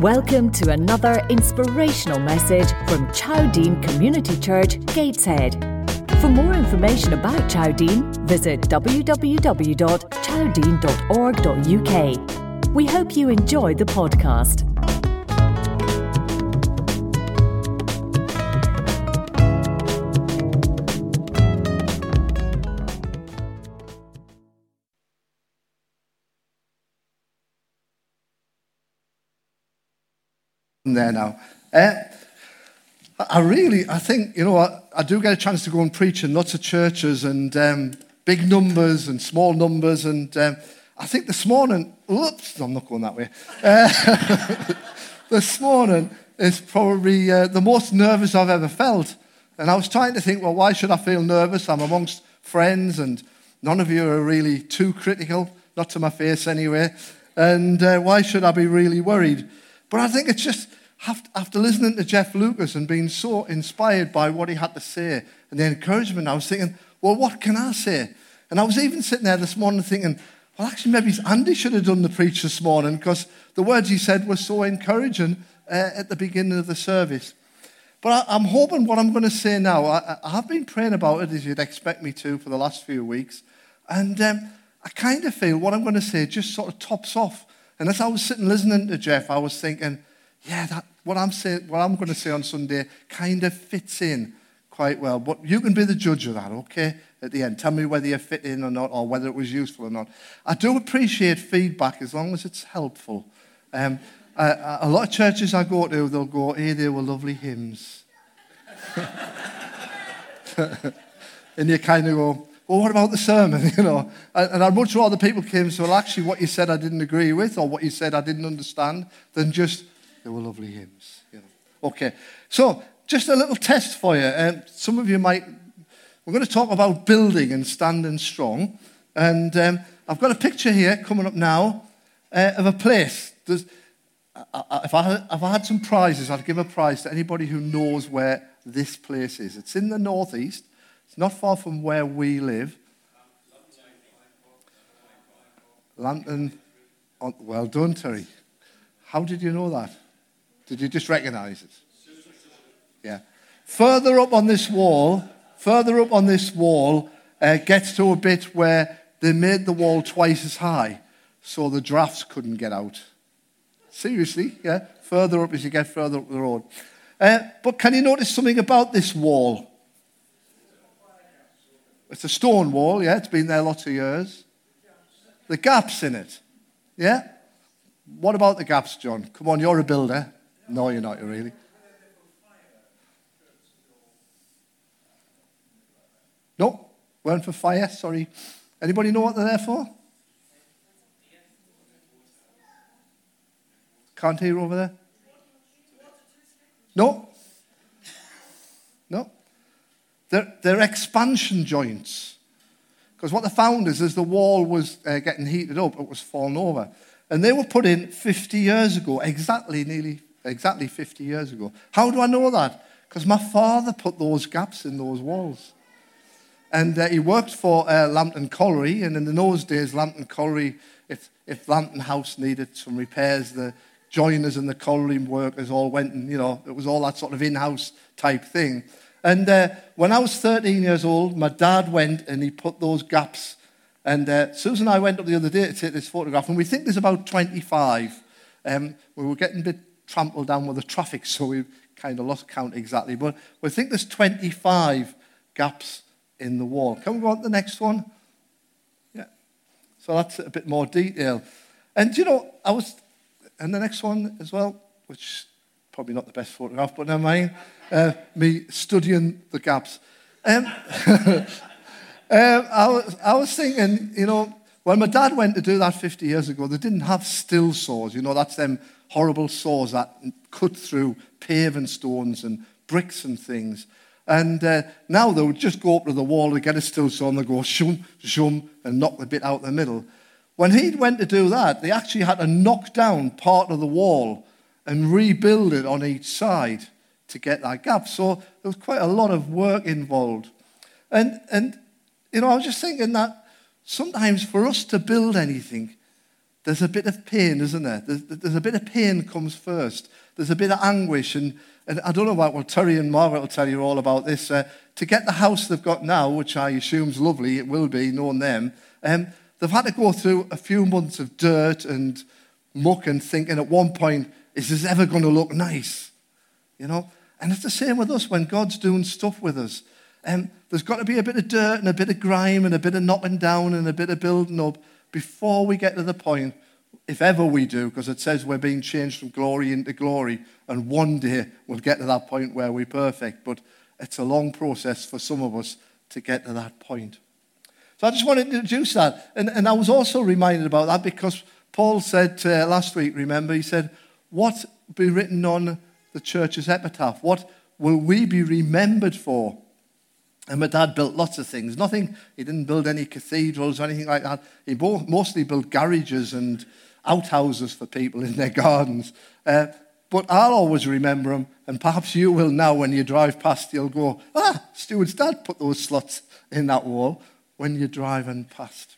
Welcome to another inspirational message from Chowdean Community Church, Gateshead. For more information about Chowdean, visit www.chowdean.org.uk. We hope you enjoy the podcast. There now. Uh, I really, I think, you know, I, I, do get a chance to go and preach in lots of churches and um, big numbers and small numbers. And um, I think this morning, whoops, I'm not going that way. Uh, this morning is probably uh, the most nervous I've ever felt. And I was trying to think, well, why should I feel nervous? I'm amongst friends and none of you are really too critical, not to my face anyway. And uh, why should I be really worried? But I think it's just after listening to Jeff Lucas and being so inspired by what he had to say and the encouragement, I was thinking, well, what can I say? And I was even sitting there this morning thinking, well, actually, maybe Andy should have done the preach this morning because the words he said were so encouraging uh, at the beginning of the service. But I, am hoping what I'm going to say now, I, I, have been praying about it as you'd expect me to for the last few weeks. And um, I kind of feel what I'm going to say just sort of tops off. And as I was sitting listening to Jeff, I was thinking, yeah, that, what, I'm saying, what I'm going to say on Sunday kind of fits in quite well. But you can be the judge of that, okay? At the end, tell me whether you fit in or not, or whether it was useful or not. I do appreciate feedback as long as it's helpful. Um, uh, a lot of churches I go to, they'll go, "Hey, they were lovely hymns," and you kind of go, "Well, what about the sermon?" You know, and I'd much rather people came and said, "Well, actually, what you said I didn't agree with, or what you said I didn't understand," than just they were lovely hymns. You know. Okay, so just a little test for you. Um, some of you might, we're going to talk about building and standing strong. And um, I've got a picture here coming up now uh, of a place. There's, if, I had, if I had some prizes, I'd give a prize to anybody who knows where this place is. It's in the northeast. It's not far from where we live. Lambton. Well done, Terry. How did you know that? Did you just recognize it? Yeah. Further up on this wall, further up on this wall, uh, gets to a bit where they made the wall twice as high so the drafts couldn't get out. Seriously, yeah? Further up as you get further up the road. Uh, but can you notice something about this wall? It's a stone wall, yeah? It's been there lots of years. The gaps in it, yeah? What about the gaps, John? Come on, you're a builder. No, you're not really. No, weren't for fire, sorry. Anybody know what they're there for? Can't hear over there? No. No. They're, they're expansion joints. Because what they found is as the wall was uh, getting heated up, it was falling over. And they were put in 50 years ago, exactly nearly exactly 50 years ago. How do I know that? Because my father put those gaps in those walls. And uh, he worked for uh, Lambton Colliery, and in those days, Lambton Colliery, if, if Lambton House needed some repairs, the joiners and the colliery workers all went and, you know, it was all that sort of in house type thing. And uh, when I was 13 years old, my dad went and he put those gaps. And uh, Susan and I went up the other day to take this photograph, and we think there's about 25. Um, we were getting a bit trampled down with the traffic, so we kind of lost count exactly. But we think there's 25 gaps in the wall. Can we go on to the next one? Yeah. So that's a bit more detail. And you know, I was, and the next one as well, which probably not the best photograph, but never mind, uh, me studying the gaps. Um, um, I, was, I was thinking, you know, when my dad went to do that 50 years ago, they didn't have Stihl saws. You know, that's them horrible saws that cut through paving stones and bricks and things. And uh, now they would just go up to the wall to get a Stihl saw and they go shum, shum, and knock the bit out the middle. When he went to do that, they actually had to knock down part of the wall and rebuild it on each side to get that gap. So there was quite a lot of work involved. And, and you know, I was just thinking that sometimes for us to build anything, there's a bit of pain, isn't there? There's, there's a bit of pain comes first. There's a bit of anguish. And, and I don't know about, well, Terry and Margaret will tell you all about this. Uh, to get the house they've got now, which I assume is lovely, it will be, knowing them, um, they've had to go through a few months of dirt and muck and thinking at one point, is this ever going to look nice? You know? And it's the same with us when God's doing stuff with us. Um, there's got to be a bit of dirt and a bit of grime and a bit of knocking down and a bit of building up before we get to the point, if ever we do, because it says we're being changed from glory into glory, and one day we'll get to that point where we're perfect. But it's a long process for some of us to get to that point. So I just wanted to introduce that. And, and I was also reminded about that because Paul said uh, last week, remember, he said, What be written on the church's epitaph? What will we be remembered for? And my dad built lots of things. Nothing, he didn't build any cathedrals or anything like that. He mostly built garages and outhouses for people in their gardens. Uh, but I'll always remember them, and perhaps you will now when you drive past, you'll go, ah, Stuart's dad put those slots in that wall when you're driving past.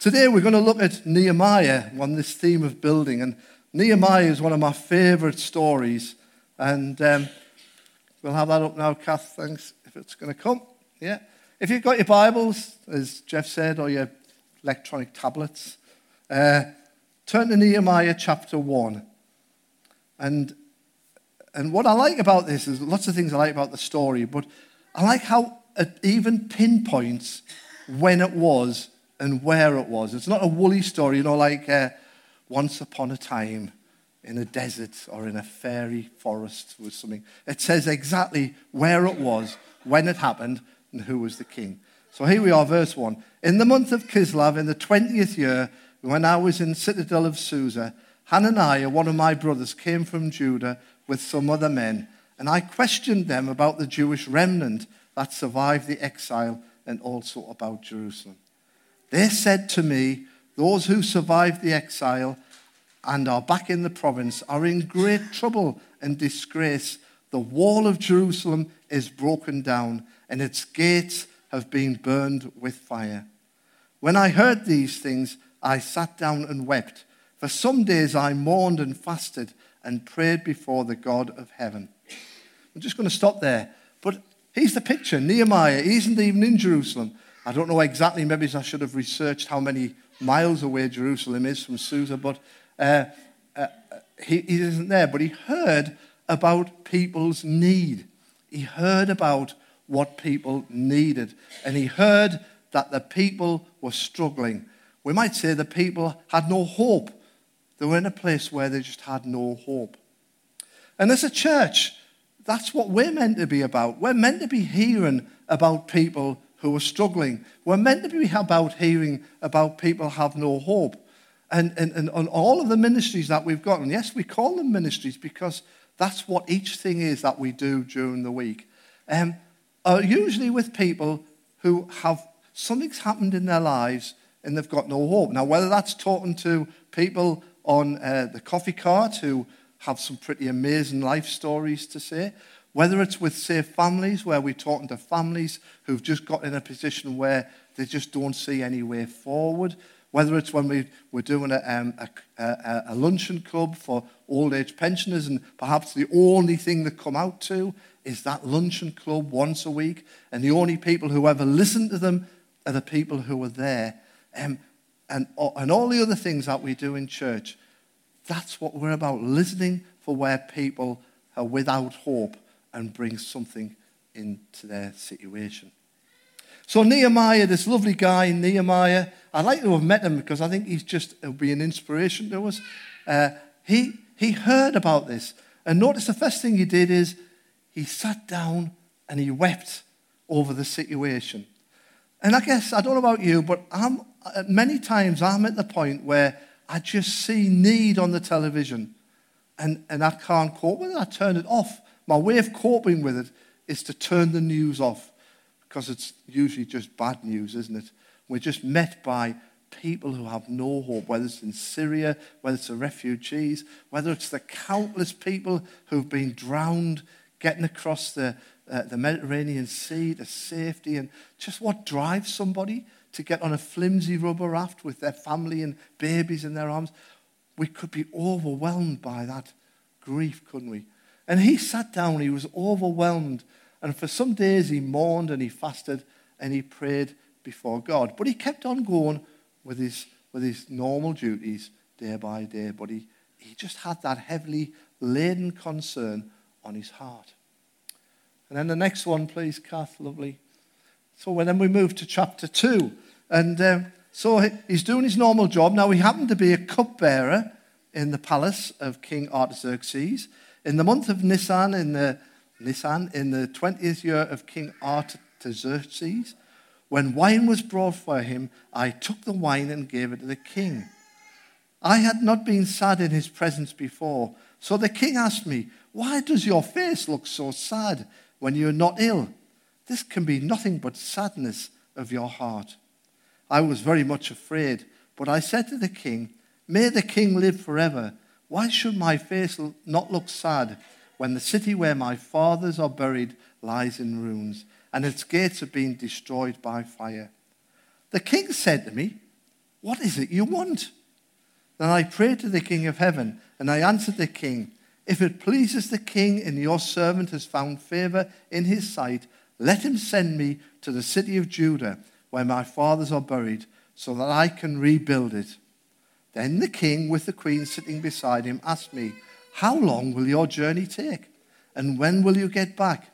Today we're going to look at Nehemiah on this theme of building, and Nehemiah is one of my favourite stories. And um, we'll have that up now, Kath, thanks it's going to come. Yeah. If you've got your Bibles, as Jeff said, or your electronic tablets, uh, turn to Nehemiah chapter 1. And, and what I like about this is lots of things I like about the story, but I like how it even pinpoints when it was and where it was. It's not a woolly story, you know, like uh, once upon a time in a desert or in a fairy forest or something. It says exactly where it was when it happened, and who was the king. So here we are, verse 1. In the month of Kislev, in the 20th year, when I was in the citadel of Susa, Hananiah, one of my brothers, came from Judah with some other men, and I questioned them about the Jewish remnant that survived the exile and also about Jerusalem. They said to me, Those who survived the exile and are back in the province are in great trouble and disgrace. The wall of Jerusalem is broken down, and its gates have been burned with fire. When I heard these things, I sat down and wept. For some days I mourned and fasted and prayed before the God of heaven. I'm just going to stop there. But here's the picture Nehemiah, he isn't even in Jerusalem. I don't know exactly, maybe I should have researched how many miles away Jerusalem is from Susa, but uh, uh, he, he isn't there. But he heard about people's need. He heard about what people needed, and he heard that the people were struggling. We might say the people had no hope. They were in a place where they just had no hope. And as a church, that's what we're meant to be about. We're meant to be hearing about people who are struggling. We're meant to be about hearing about people have no hope. And, and, and on all of the ministries that we've got, and yes, we call them ministries because that's what each thing is that we do during the week. Um, are usually with people who have something's happened in their lives and they've got no hope. Now, whether that's talking to people on uh, the coffee cart who have some pretty amazing life stories to say, whether it's with, say, families where we're talking to families who've just got in a position where they just don't see any way forward, whether it's when we, we're doing a, um, a, a, a luncheon club for old age pensioners, and perhaps the only thing they come out to is that luncheon club once a week, and the only people who ever listen to them are the people who are there. Um, and, and all the other things that we do in church, that's what we're about listening for where people are without hope and bring something into their situation. So, Nehemiah, this lovely guy, Nehemiah, I'd like to have met him because I think he's just, he'll be an inspiration to us. Uh, he, he heard about this. And notice the first thing he did is he sat down and he wept over the situation. And I guess, I don't know about you, but I'm, many times I'm at the point where I just see need on the television and, and I can't cope with it. I turn it off. My way of coping with it is to turn the news off because it's usually just bad news, isn't it? We're just met by people who have no hope, whether it's in Syria, whether it's the refugees, whether it's the countless people who've been drowned getting across the, uh, the Mediterranean Sea to safety and just what drives somebody to get on a flimsy rubber raft with their family and babies in their arms. We could be overwhelmed by that grief, couldn't we? And he sat down, he was overwhelmed. And for some days he mourned and he fasted and he prayed before God. But he kept on going with his, with his normal duties day by day. But he, he just had that heavily laden concern on his heart. And then the next one, please, Kath, lovely. So when then we move to chapter 2. And um, so he's doing his normal job. Now, he happened to be a cupbearer in the palace of King Artaxerxes. In the month of Nisan, in the, Nisan, in the 20th year of King Artaxerxes, when wine was brought for him, I took the wine and gave it to the king. I had not been sad in his presence before. So the king asked me, Why does your face look so sad when you're not ill? This can be nothing but sadness of your heart. I was very much afraid, but I said to the king, May the king live forever. Why should my face not look sad when the city where my fathers are buried lies in ruins and its gates have been destroyed by fire? The king said to me, What is it you want? Then I prayed to the king of heaven, and I answered the king, If it pleases the king and your servant has found favor in his sight, let him send me to the city of Judah where my fathers are buried, so that I can rebuild it. Then the king, with the queen sitting beside him, asked me, How long will your journey take? And when will you get back?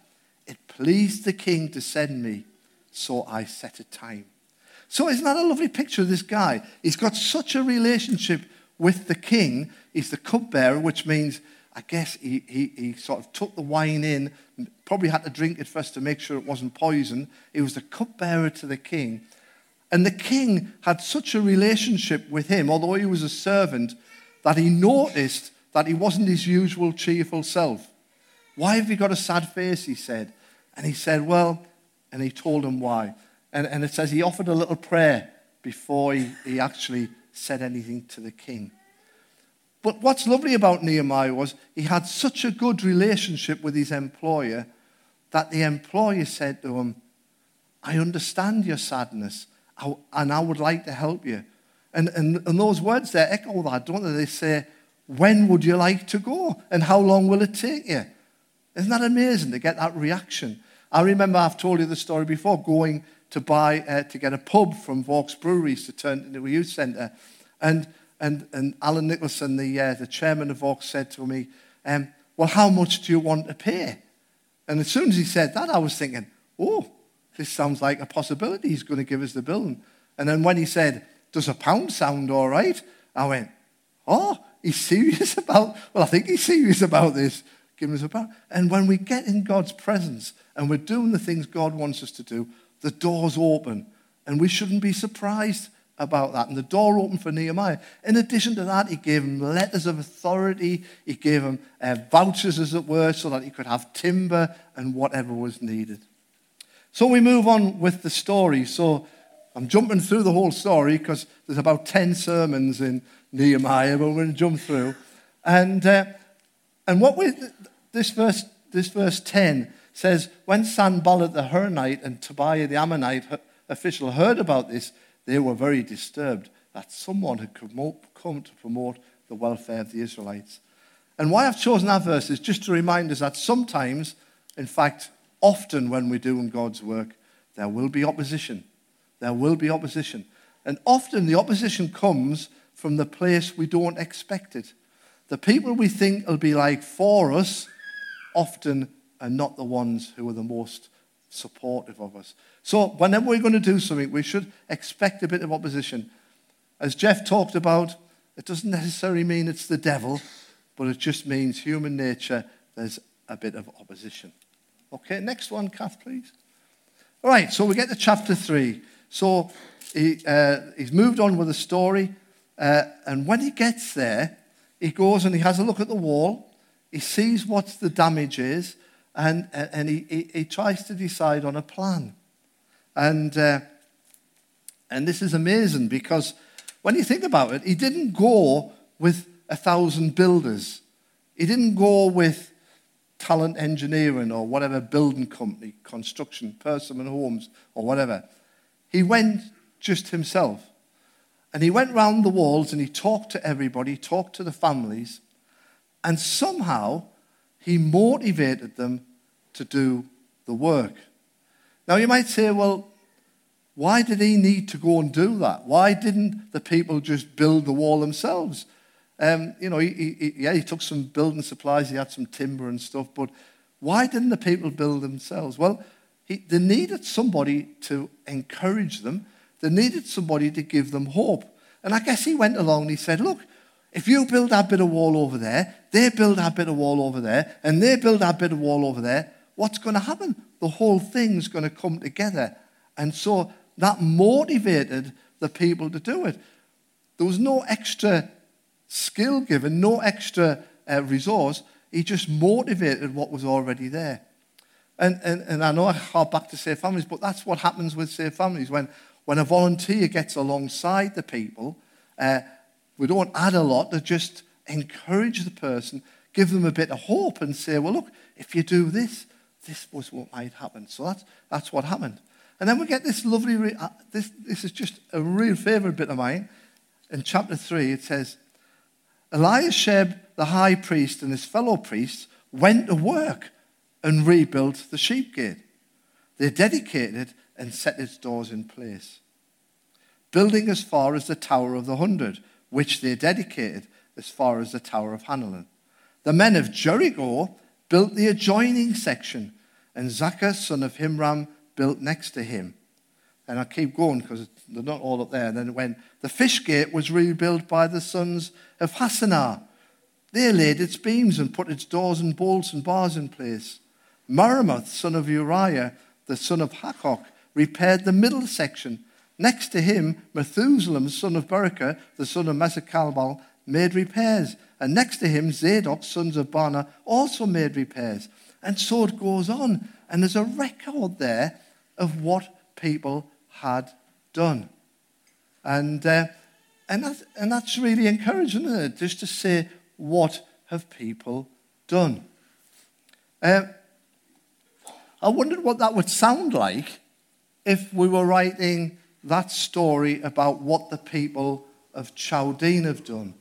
It pleased the king to send me, so I set a time. So, isn't that a lovely picture of this guy? He's got such a relationship with the king. He's the cupbearer, which means, I guess, he, he, he sort of took the wine in, probably had to drink it first to make sure it wasn't poison. He was the cupbearer to the king. And the king had such a relationship with him, although he was a servant, that he noticed that he wasn't his usual cheerful self. Why have you got a sad face? He said. And he said, Well, and he told him why. And, and it says he offered a little prayer before he, he actually said anything to the king. But what's lovely about Nehemiah was he had such a good relationship with his employer that the employer said to him, I understand your sadness and I would like to help you. And, and, and those words there echo that, don't they? They say, When would you like to go? And how long will it take you? Isn't that amazing to get that reaction? I remember I've told you the story before going to buy, uh, to get a pub from Vaux Breweries to turn into a youth centre. And, and, and Alan Nicholson, the, uh, the chairman of Vaux, said to me, um, Well, how much do you want to pay? And as soon as he said that, I was thinking, Oh, this sounds like a possibility. He's going to give us the bill. And then when he said, Does a pound sound all right? I went, Oh, he's serious about, well, I think he's serious about this. Giving us a. And when we get in God's presence and we're doing the things God wants us to do, the door's open. And we shouldn't be surprised about that. And the door opened for Nehemiah. In addition to that, he gave him letters of authority, he gave him uh, vouchers, as it were, so that he could have timber and whatever was needed. So we move on with the story. So I'm jumping through the whole story because there's about 10 sermons in Nehemiah, but we're going to jump through. And, uh, and what we, this verse, this verse 10 says, when Sanballat the Horonite and Tobiah the Ammonite official heard about this, they were very disturbed that someone had come to promote the welfare of the Israelites. And why I've chosen that verse is just to remind us that sometimes, in fact, often when we're doing God's work, there will be opposition. There will be opposition. And often the opposition comes from the place we don't expect it. The people we think will be like for us often are not the ones who are the most supportive of us. So, whenever we're going to do something, we should expect a bit of opposition. As Jeff talked about, it doesn't necessarily mean it's the devil, but it just means human nature, there's a bit of opposition. Okay, next one, Kath, please. All right, so we get to chapter 3. So he, uh, he's moved on with the story, uh, and when he gets there, he goes and he has a look at the wall. He sees what the damage is, and, and he, he, he tries to decide on a plan. And, uh, and this is amazing because when you think about it, he didn't go with a thousand builders. He didn't go with talent engineering or whatever building company, construction, Persimmon Homes or whatever. He went just himself. And he went round the walls and he talked to everybody, talked to the families, and somehow he motivated them to do the work. Now you might say, well, why did he need to go and do that? Why didn't the people just build the wall themselves? Um, you know, he, he, yeah, he took some building supplies, he had some timber and stuff, but why didn't the people build themselves? Well, he, they needed somebody to encourage them, they needed somebody to give them hope. And I guess he went along and he said, Look, if you build that bit of wall over there, they build that bit of wall over there, and they build that bit of wall over there, what's going to happen? The whole thing's going to come together. And so that motivated the people to do it. There was no extra skill given, no extra uh, resource. He just motivated what was already there. And, and, and I know I hark back to Safe Families, but that's what happens with Safe Families. When, when a volunteer gets alongside the people, uh, we don't add a lot, to just encourage the person, give them a bit of hope, and say, well, look, if you do this, this was what might happen. So that's, that's what happened. And then we get this lovely, re- uh, this, this is just a real favourite bit of mine. In chapter 3, it says, Eliashib, the high priest, and his fellow priests went to work and rebuilt the sheep gate. They dedicated and set its doors in place, building as far as the Tower of the Hundred, which they dedicated as far as the Tower of Hananel. The men of Jericho built the adjoining section, and Zaccur, son of Himram, built next to him. And I keep going because they're not all up there. And then when the fish gate was rebuilt by the sons of Hassenaah, they laid its beams and put its doors and bolts and bars in place. Meremoth, son of Uriah, the son of Hakok, repaired the middle section. Next to him, Methuselah, son of Berechiah, the son of Mesekalbal, made repairs. And next to him, Zadok, sons of Bana, also made repairs. And so it goes on. And there's a record there of what people had done. And, uh, and, that's, and that's really encouraging, isn't it? Just to say, what have people done? Uh, I wondered what that would sound like if we were writing that story about what the people of Chowdean have done.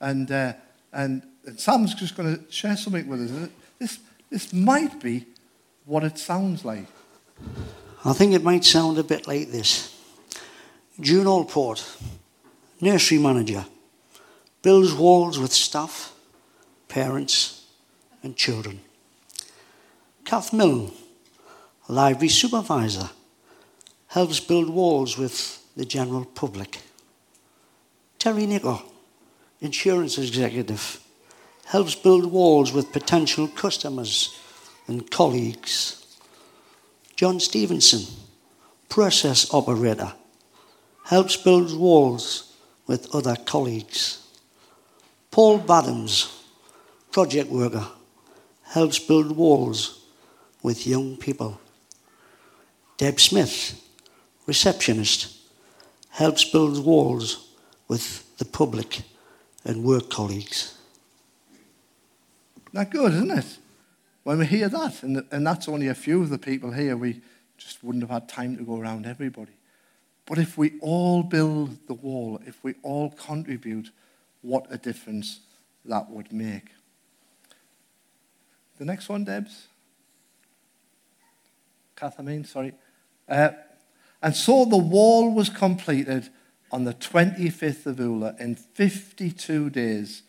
And, uh, and, and Sam's just going to share something with us. This, this might be what it sounds like. I think it might sound a bit like this June Allport, nursery manager, builds walls with staff, parents, and children. Kath Milne, library supervisor, helps build walls with the general public. Terry Nicker, insurance executive, helps build walls with potential customers and colleagues. John Stevenson, process operator, helps build walls with other colleagues. Paul Badams, project worker, helps build walls with young people. Deb Smith, receptionist, helps build walls with the public and work colleagues. Not good, isn't it? When we hear that, and, and that's only a few of the people here, we just wouldn't have had time to go around everybody. But if we all build the wall, if we all contribute, what a difference that would make. The next one, Debs. Kath, I mean, sorry. Uh, and so the wall was completed on the 25th of Elul in 52 days.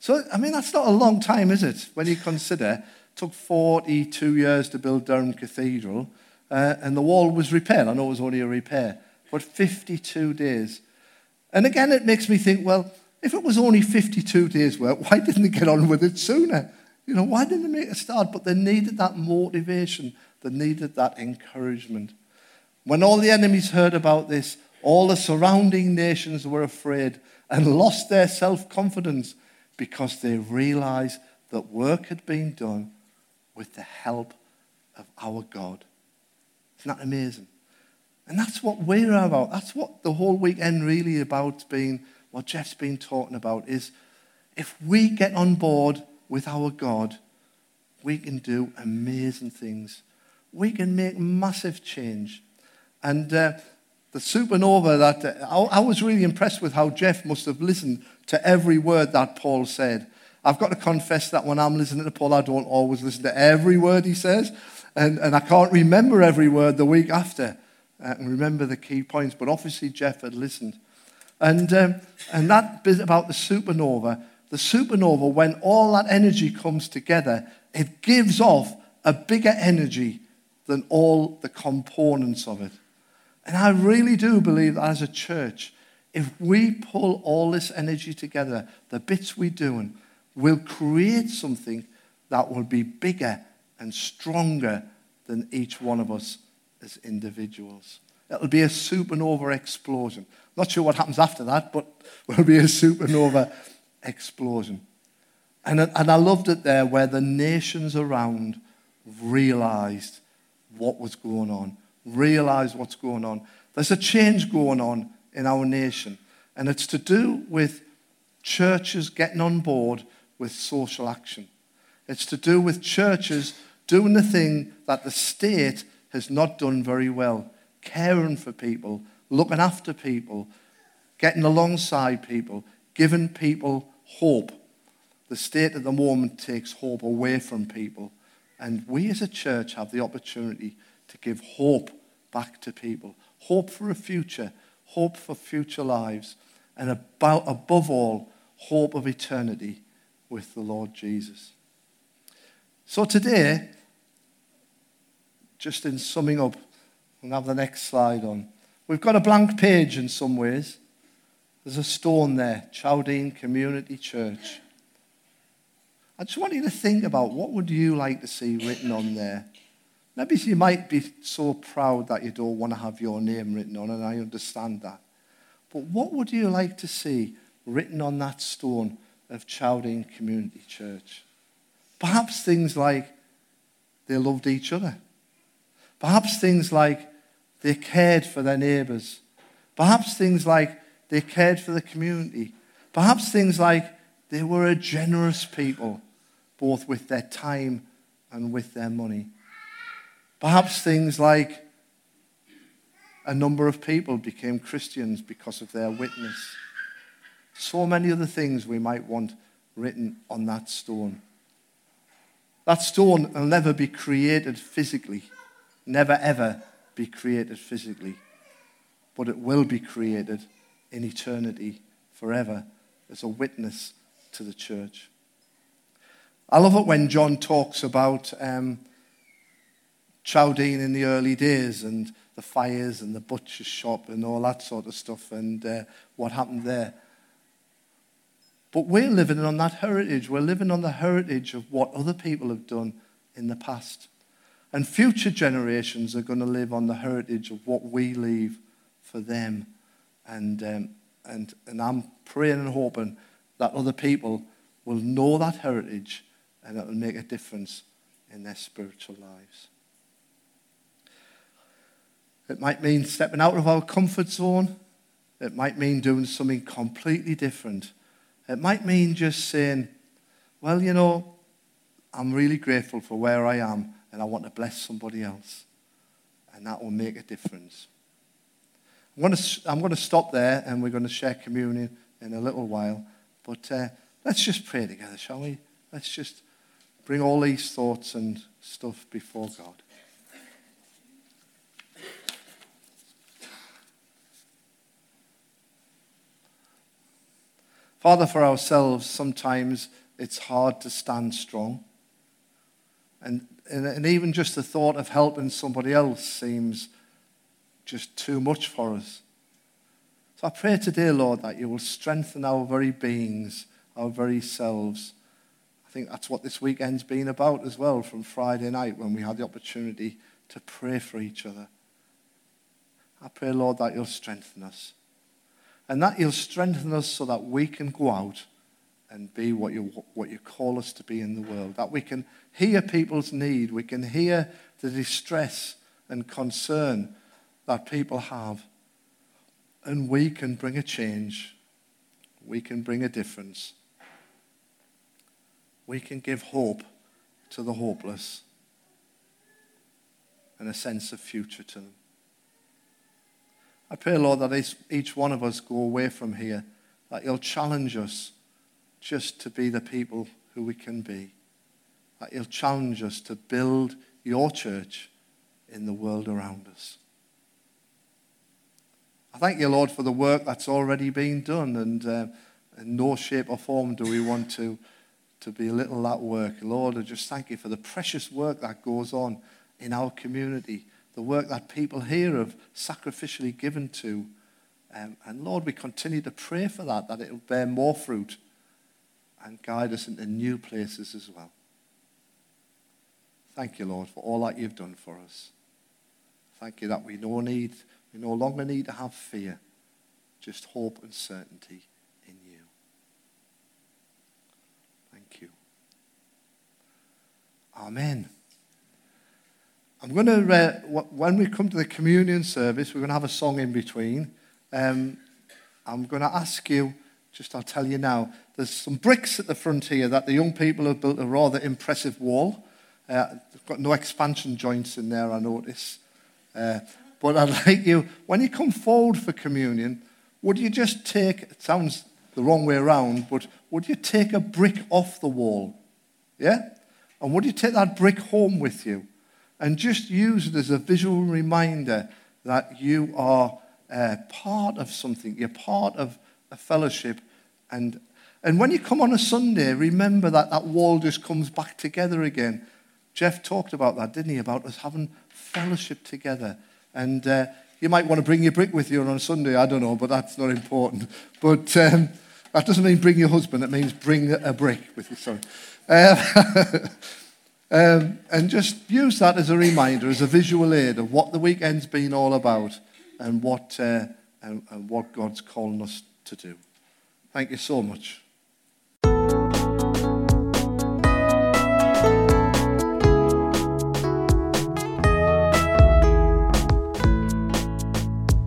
So, I mean, that's not a long time, is it? When you consider it took 42 years to build Durham Cathedral, uh, and the wall was repaired. I know it was only a repair, but 52 days. And again, it makes me think, well, if it was only 52 days' work, why didn't they get on with it sooner? You know, why didn't they make a start? But they needed that motivation. They needed that encouragement. When all the enemies heard about this, all the surrounding nations were afraid and lost their self confidence because they realized that work had been done with the help of our God. Isn't that amazing? And that's what we're about. That's what the whole weekend really about being, what Jeff's been talking about is if we get on board with our God, we can do amazing things. We can make massive change. And uh, the supernova that uh, I, I was really impressed with how Jeff must have listened to every word that Paul said. I've got to confess that when I'm listening to Paul, I don't always listen to every word he says, and, and I can't remember every word the week after. I can remember the key points, but obviously Jeff had listened. And, um, and that bit about the supernova, the supernova, when all that energy comes together, it gives off a bigger energy than all the components of it. And I really do believe that as a church, if we pull all this energy together, the bits we're doing, we'll create something that will be bigger and stronger than each one of us as individuals. It'll be a supernova explosion. Not sure what happens after that, but it'll be a supernova explosion. And, and I loved it there where the nations around realized what was going on, realized what's going on. There's a change going on in our nation, and it's to do with churches getting on board with social action. It's to do with churches doing the thing that the state has not done very well caring for people, looking after people, getting alongside people, giving people hope. The state at the moment takes hope away from people. And we as a church have the opportunity to give hope back to people hope for a future, hope for future lives, and about, above all, hope of eternity with the Lord Jesus. So today, just in summing up, we'll have the next slide on. We've got a blank page in some ways. There's a stone there, Chowdean Community Church. I just want you to think about what would you like to see written on there. Maybe you might be so proud that you don't want to have your name written on, and I understand that. But what would you like to see written on that stone of Chowdean Community Church? Perhaps things like they loved each other. Perhaps things like they cared for their neighbours. Perhaps things like they cared for the community. Perhaps things like they were a generous people, both with their time and with their money. Perhaps things like a number of people became Christians because of their witness. So many other things we might want written on that stone. That stone will never be created physically, never ever be created physically, but it will be created in eternity forever as a witness to the church. I love it when John talks about um, Chowdean in the early days and the fires and the butcher's shop and all that sort of stuff and uh, what happened there. But we're living on that heritage. We're living on the heritage of what other people have done in the past. And future generations are going to live on the heritage of what we leave for them. And, um, and, and I'm praying and hoping that other people will know that heritage and it will make a difference in their spiritual lives. It might mean stepping out of our comfort zone. It might mean doing something completely different. It might mean just saying, well, you know, I'm really grateful for where I am and I want to bless somebody else. And that will make a difference. I'm going to, I'm going to stop there and we're going to share communion in a little while. But uh, let's just pray together, shall we? Let's just bring all these thoughts and stuff before God. Father, for ourselves, sometimes it's hard to stand strong. And, and, even just the thought of helping somebody else seems just too much for us. So I pray today, Lord, that you will strengthen our very beings, our very selves. I think that's what this weekend's been about as well, from Friday night when we had the opportunity to pray for each other. I pray, Lord, that you'll strengthen us. And that you'll strengthen us so that we can go out and be what you, what you call us to be in the world. That we can hear people's need, we can hear the distress and concern that people have, and we can bring a change. We can bring a difference. We can give hope to the hopeless and a sense of future to them. I pray, Lord, that each one of us go away from here, that you'll challenge us just to be the people who we can be, that you'll challenge us to build your church in the world around us. I thank you, Lord, for the work that's already been done, and uh, in no shape or form do we want to, to belittle that work. Lord, I just thank you for the precious work that goes on in our community the work that people here have sacrificially given to. Um, and Lord, we continue to pray for that, that it will bear more fruit and guide us into new places as well. Thank you, Lord, for all that you've done for us. Thank you that we no need, we no longer need to have fear, just hope and certainty in you. Thank you. Amen. I'm going to, uh, when we come to the communion service, we're going to have a song in between. Um, I'm going to ask you, just I'll tell you now, there's some bricks at the front here that the young people have built a rather impressive wall. Uh, they've got no expansion joints in there, I notice. Uh, but I'd like you, when you come forward for communion, would you just take, it sounds the wrong way around, but would you take a brick off the wall? Yeah? And would you take that brick home with you? And just use it as a visual reminder that you are uh, part of something, you're part of a fellowship. And, and when you come on a Sunday, remember that that wall just comes back together again. Jeff talked about that, didn't he? About us having fellowship together. And uh, you might want to bring your brick with you on a Sunday, I don't know, but that's not important. But um, that doesn't mean bring your husband, it means bring a brick with you, sorry. Uh, Um, and just use that as a reminder, as a visual aid of what the weekend's been all about and what, uh, and, and what God's calling us to do. Thank you so much.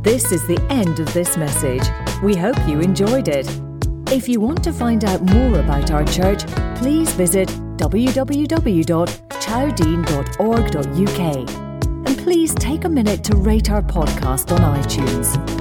This is the end of this message. We hope you enjoyed it. If you want to find out more about our church, please visit www.chowdean.org.uk. And please take a minute to rate our podcast on iTunes.